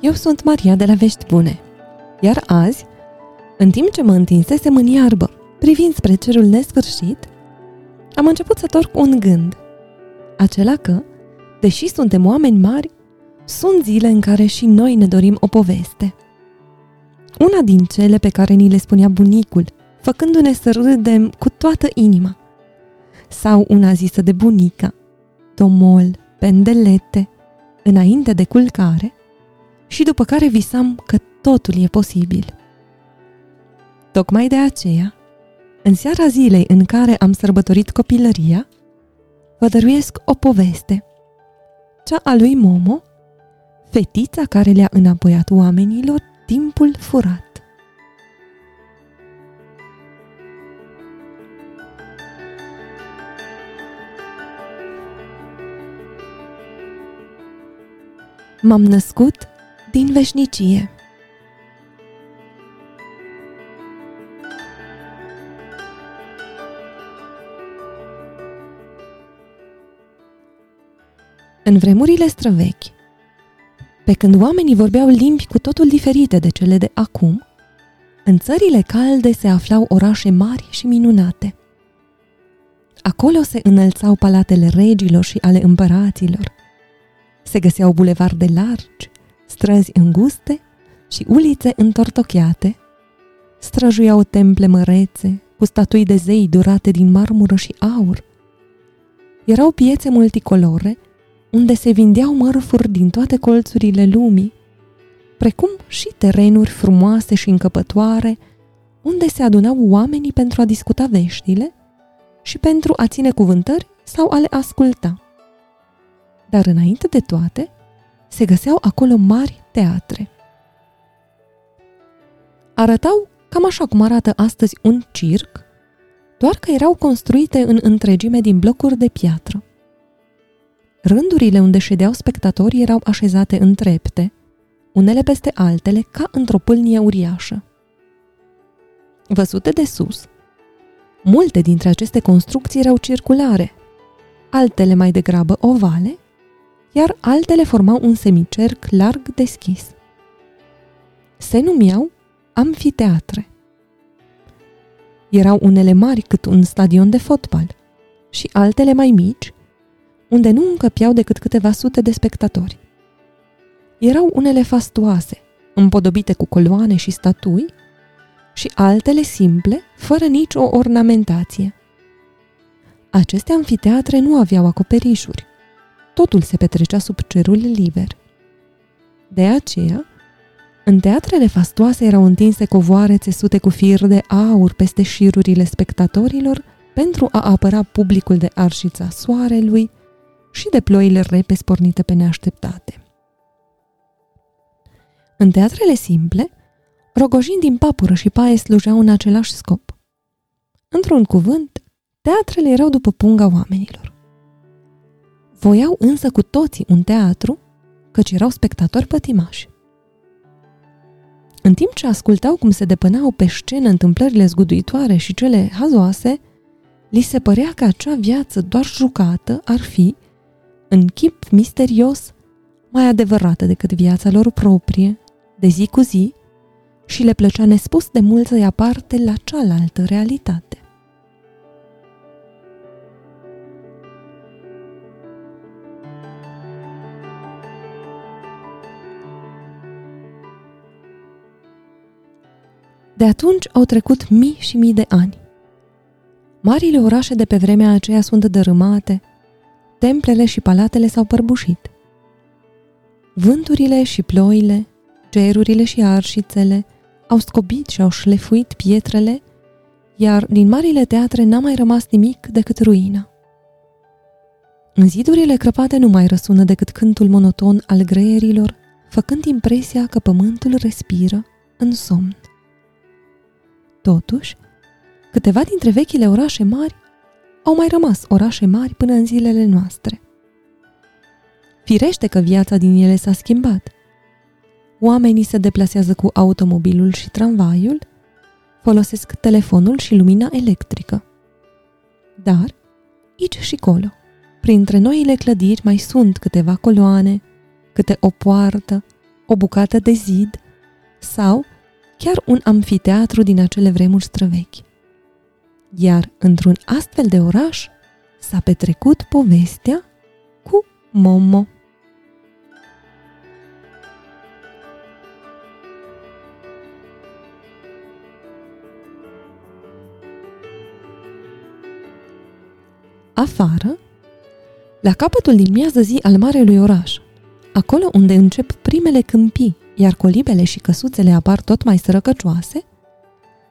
Eu sunt Maria de la Vești Bune, iar azi, în timp ce mă întinsesem în iarbă, privind spre cerul nesfârșit, am început să torc un gând, acela că, deși suntem oameni mari, sunt zile în care și noi ne dorim o poveste. Una din cele pe care ni le spunea bunicul, făcându-ne să râdem cu toată inima. Sau una zisă de bunica, domol, pendelete, înainte de culcare, și după care visam că totul e posibil. Tocmai de aceea, în seara zilei în care am sărbătorit copilăria, vă dăruiesc o poveste, cea a lui Momo, fetița care le-a înapoiat oamenilor timpul furat. M-am născut din veșnicie. În vremurile străvechi, pe când oamenii vorbeau limbi cu totul diferite de cele de acum, în țările calde se aflau orașe mari și minunate. Acolo se înălțau palatele regilor și ale împăraților. Se găseau bulevarde largi, străzi înguste și ulițe întortocheate. Străjuiau temple mărețe, cu statui de zei durate din marmură și aur. Erau piețe multicolore, unde se vindeau mărfuri din toate colțurile lumii, precum și terenuri frumoase și încăpătoare, unde se adunau oamenii pentru a discuta veștile și pentru a ține cuvântări sau a le asculta. Dar înainte de toate, se găseau acolo mari teatre. Arătau cam așa cum arată astăzi un circ, doar că erau construite în întregime din blocuri de piatră. Rândurile unde ședeau spectatorii erau așezate în trepte, unele peste altele, ca într-o pâlnie uriașă. Văzute de sus, multe dintre aceste construcții erau circulare, altele mai degrabă ovale, iar altele formau un semicerc larg deschis. Se numeau amfiteatre. Erau unele mari cât un stadion de fotbal și altele mai mici, unde nu încăpeau decât câteva sute de spectatori. Erau unele fastoase, împodobite cu coloane și statui, și altele simple, fără nicio ornamentație. Aceste amfiteatre nu aveau acoperișuri. Totul se petrecea sub cerul liber. De aceea, în teatrele fastoase erau întinse covoare țesute cu fir de aur peste șirurile spectatorilor pentru a apăra publicul de arșița soarelui, și de ploile repe spornite pe neașteptate. În teatrele simple, rogojini din papură și paie slujeau în același scop. Într-un cuvânt, teatrele erau după punga oamenilor. Voiau însă cu toții un teatru, căci erau spectatori pătimași. În timp ce ascultau cum se depăneau pe scenă întâmplările zguduitoare și cele hazoase, li se părea că acea viață doar jucată ar fi, în chip misterios, mai adevărată decât viața lor proprie, de zi cu zi, și le plăcea nespus de mult să ia parte la cealaltă realitate. De atunci au trecut mii și mii de ani. Marile orașe de pe vremea aceea sunt dărâmate, templele și palatele s-au părbușit. Vânturile și ploile, cerurile și arșițele au scobit și au șlefuit pietrele, iar din marile teatre n-a mai rămas nimic decât ruina. În zidurile crăpate nu mai răsună decât cântul monoton al greierilor, făcând impresia că pământul respiră în somn. Totuși, câteva dintre vechile orașe mari au mai rămas orașe mari până în zilele noastre. Firește că viața din ele s-a schimbat. Oamenii se deplasează cu automobilul și tramvaiul, folosesc telefonul și lumina electrică. Dar, aici și colo, printre noile clădiri mai sunt câteva coloane, câte o poartă, o bucată de zid sau chiar un amfiteatru din acele vremuri străvechi. Iar într-un astfel de oraș s-a petrecut povestea cu Momo. Afară, la capătul din miază zi al marelui oraș, acolo unde încep primele câmpii, iar colibele și căsuțele apar tot mai sărăcăcioase,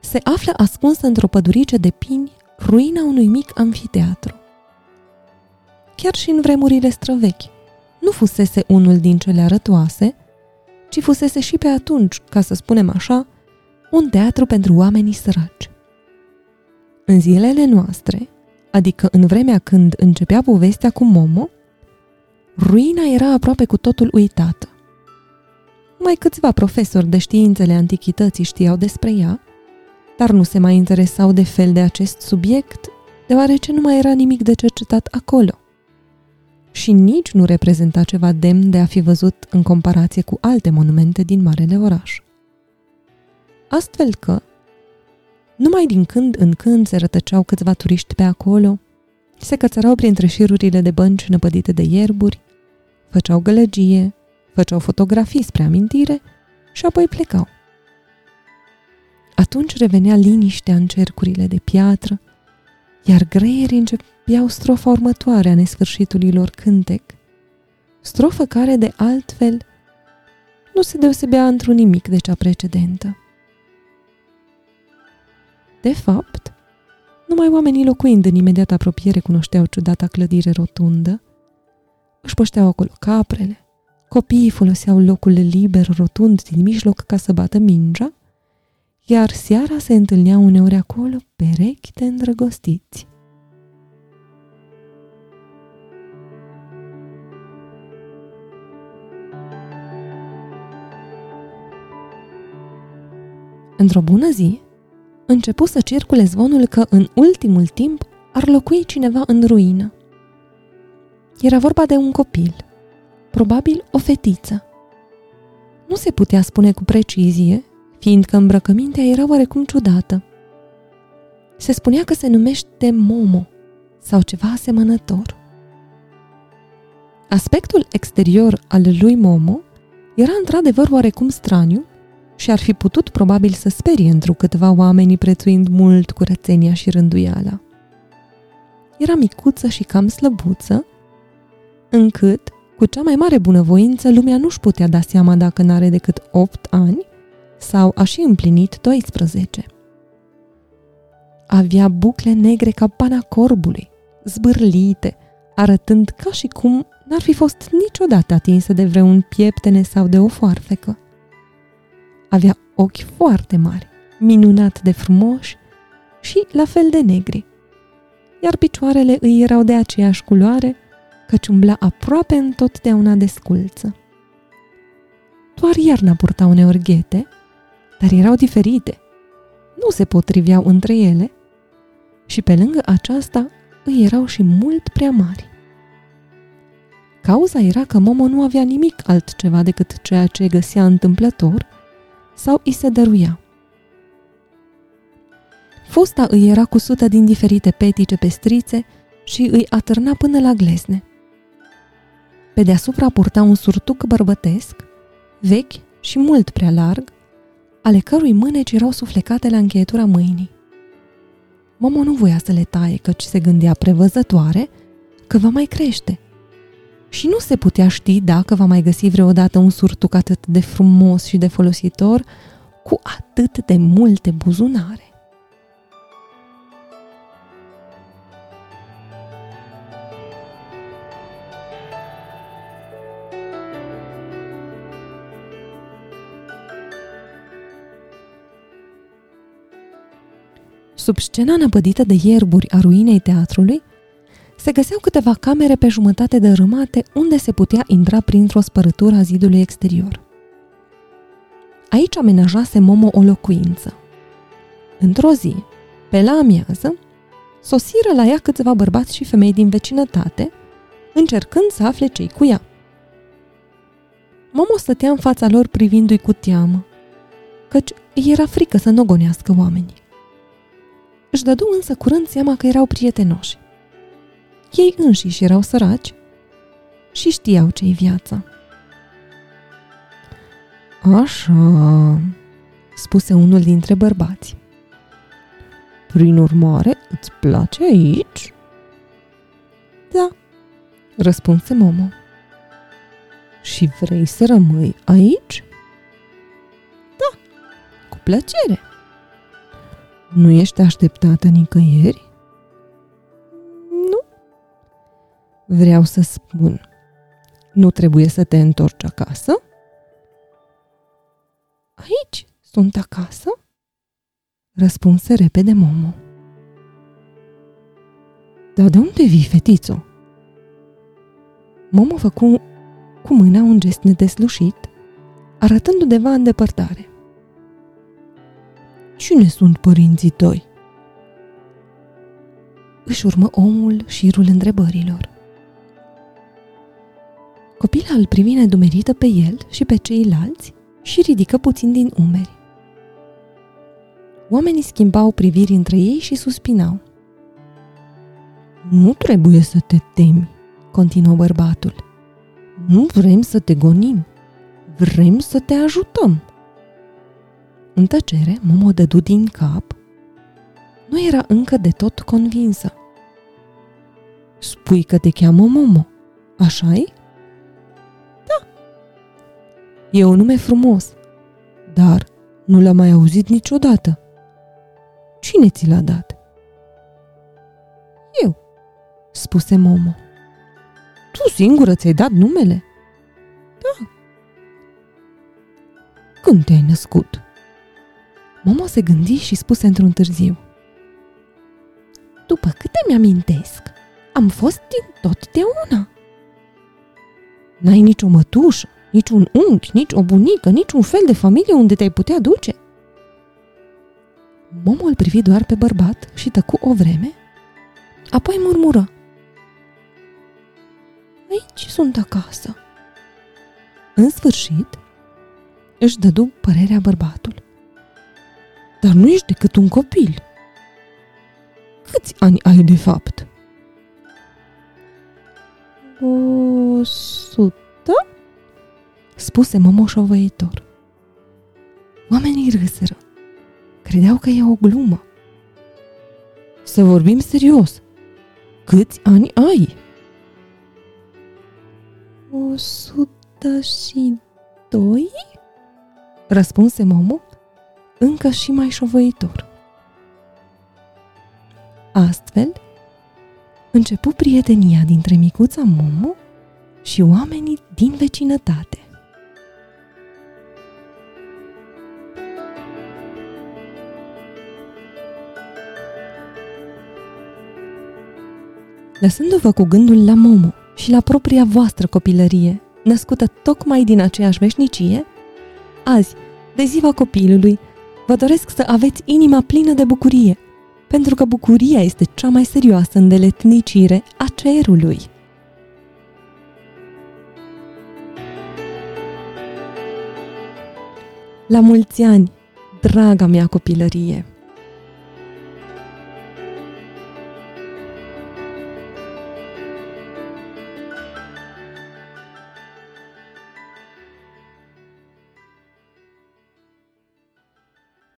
se află ascunsă într-o pădurice de pini ruina unui mic amfiteatru. Chiar și în vremurile străvechi, nu fusese unul din cele arătoase, ci fusese și pe atunci, ca să spunem așa, un teatru pentru oamenii săraci. În zilele noastre, adică în vremea când începea povestea cu Momo, ruina era aproape cu totul uitată. Mai câțiva profesori de științele antichității știau despre ea, dar nu se mai interesau de fel de acest subiect, deoarece nu mai era nimic de cercetat acolo. Și nici nu reprezenta ceva demn de a fi văzut în comparație cu alte monumente din marele oraș. Astfel că, numai din când în când se rătăceau câțiva turiști pe acolo, se cățărau printre șirurile de bănci năpădite de ierburi, făceau gălăgie, făceau fotografii spre amintire și apoi plecau. Atunci revenea liniștea în cercurile de piatră, iar greierii începeau strofa următoare a nesfârșitului lor cântec, strofă care, de altfel, nu se deosebea într-un nimic de cea precedentă. De fapt, numai oamenii locuind în imediat apropiere cunoșteau ciudata clădire rotundă, își pășteau acolo caprele, copiii foloseau locul liber rotund din mijloc ca să bată mingea, iar seara se întâlneau uneori acolo perechi de îndrăgostiți. Într-o bună zi, începu să circule zvonul că în ultimul timp ar locui cineva în ruină. Era vorba de un copil, probabil o fetiță. Nu se putea spune cu precizie, fiindcă îmbrăcămintea era oarecum ciudată. Se spunea că se numește Momo sau ceva asemănător. Aspectul exterior al lui Momo era într-adevăr oarecum straniu și ar fi putut probabil să sperie întrucâtva oamenii prețuind mult curățenia și rânduiala. Era micuță și cam slăbuță, încât, cu cea mai mare bunăvoință, lumea nu-și putea da seama dacă n-are decât 8 ani sau a și împlinit 12. Avea bucle negre ca pana corbului, zbârlite, arătând ca și cum n-ar fi fost niciodată atinsă de vreun pieptene sau de o foarfecă. Avea ochi foarte mari, minunat de frumoși și la fel de negri. Iar picioarele îi erau de aceeași culoare, căci umbla aproape întotdeauna de sculță. Doar iarna purta uneori ghete, dar erau diferite. Nu se potriveau între ele și pe lângă aceasta îi erau și mult prea mari. Cauza era că Momo nu avea nimic altceva decât ceea ce găsea întâmplător sau îi se dăruia. Fusta îi era cusută din diferite petice pestrițe și îi atârna până la glezne. Pe deasupra purta un surtuc bărbătesc, vechi și mult prea larg, ale cărui mâneci erau suflecate la încheietura mâinii. Momo nu voia să le taie, căci se gândea prevăzătoare că va mai crește. Și nu se putea ști dacă va mai găsi vreodată un surtuc atât de frumos și de folositor, cu atât de multe buzunare. Sub scena năpădită de ierburi a ruinei teatrului, se găseau câteva camere pe jumătate dărâmate unde se putea intra printr-o spărătură a zidului exterior. Aici amenajase Momo o locuință. Într-o zi, pe la amiază, sosiră la ea câțiva bărbați și femei din vecinătate, încercând să afle cei cu ea. Momo stătea în fața lor privindu-i cu teamă, căci îi era frică să nu gonească oamenii. Își dădu însă curând seama că erau prietenoși. Ei înșiși erau săraci și știau ce-i viața. Așa, spuse unul dintre bărbați. Prin urmare, îți place aici? Da, răspunse Momo. Și vrei să rămâi aici? Da, cu plăcere. Nu ești așteptată nicăieri? Nu. Vreau să spun, nu trebuie să te întorci acasă? Aici sunt acasă? Răspunse repede Momo. Dar de unde vii, fetițo? Momo făcu cu mâna un gest nedeslușit, arătând undeva în depărtare. Cine sunt părinții tăi? Își urmă omul șirul întrebărilor. Copila îl privi nedumerită pe el și pe ceilalți și ridică puțin din umeri. Oamenii schimbau priviri între ei și suspinau. Nu trebuie să te temi, continuă bărbatul. Nu vrem să te gonim, vrem să te ajutăm. În tăcere, Momo dădu din cap. Nu era încă de tot convinsă. Spui că te cheamă Momo, așa-i? Da. E un nume frumos, dar nu l-am mai auzit niciodată. Cine ți l-a dat? Eu, spuse Momo. Tu singură ți-ai dat numele? Da. Când te-ai născut? Momo se gândi și spuse într-un târziu. După câte mi-amintesc, am fost din totdeauna. N-ai nicio mătușă, nici un unchi, nici o bunică, nici un fel de familie unde te-ai putea duce? Momo îl privi doar pe bărbat și tăcu o vreme, apoi murmură. Aici sunt acasă. În sfârșit, își dădu părerea bărbatul. Dar nu ești decât un copil. Câți ani ai de fapt? O sută? Spuse momoșovăitor. Oamenii râsără. Credeau că e o glumă. Să vorbim serios. Câți ani ai? O sută și doi? Răspunse Momo, încă și mai șovăitor. Astfel, începu prietenia dintre micuța Momo și oamenii din vecinătate. Lăsându-vă cu gândul la Momo și la propria voastră copilărie, născută tocmai din aceeași veșnicie, azi, de ziua copilului, vă doresc să aveți inima plină de bucurie, pentru că bucuria este cea mai serioasă îndeletnicire a cerului. La mulți ani, draga mea copilărie!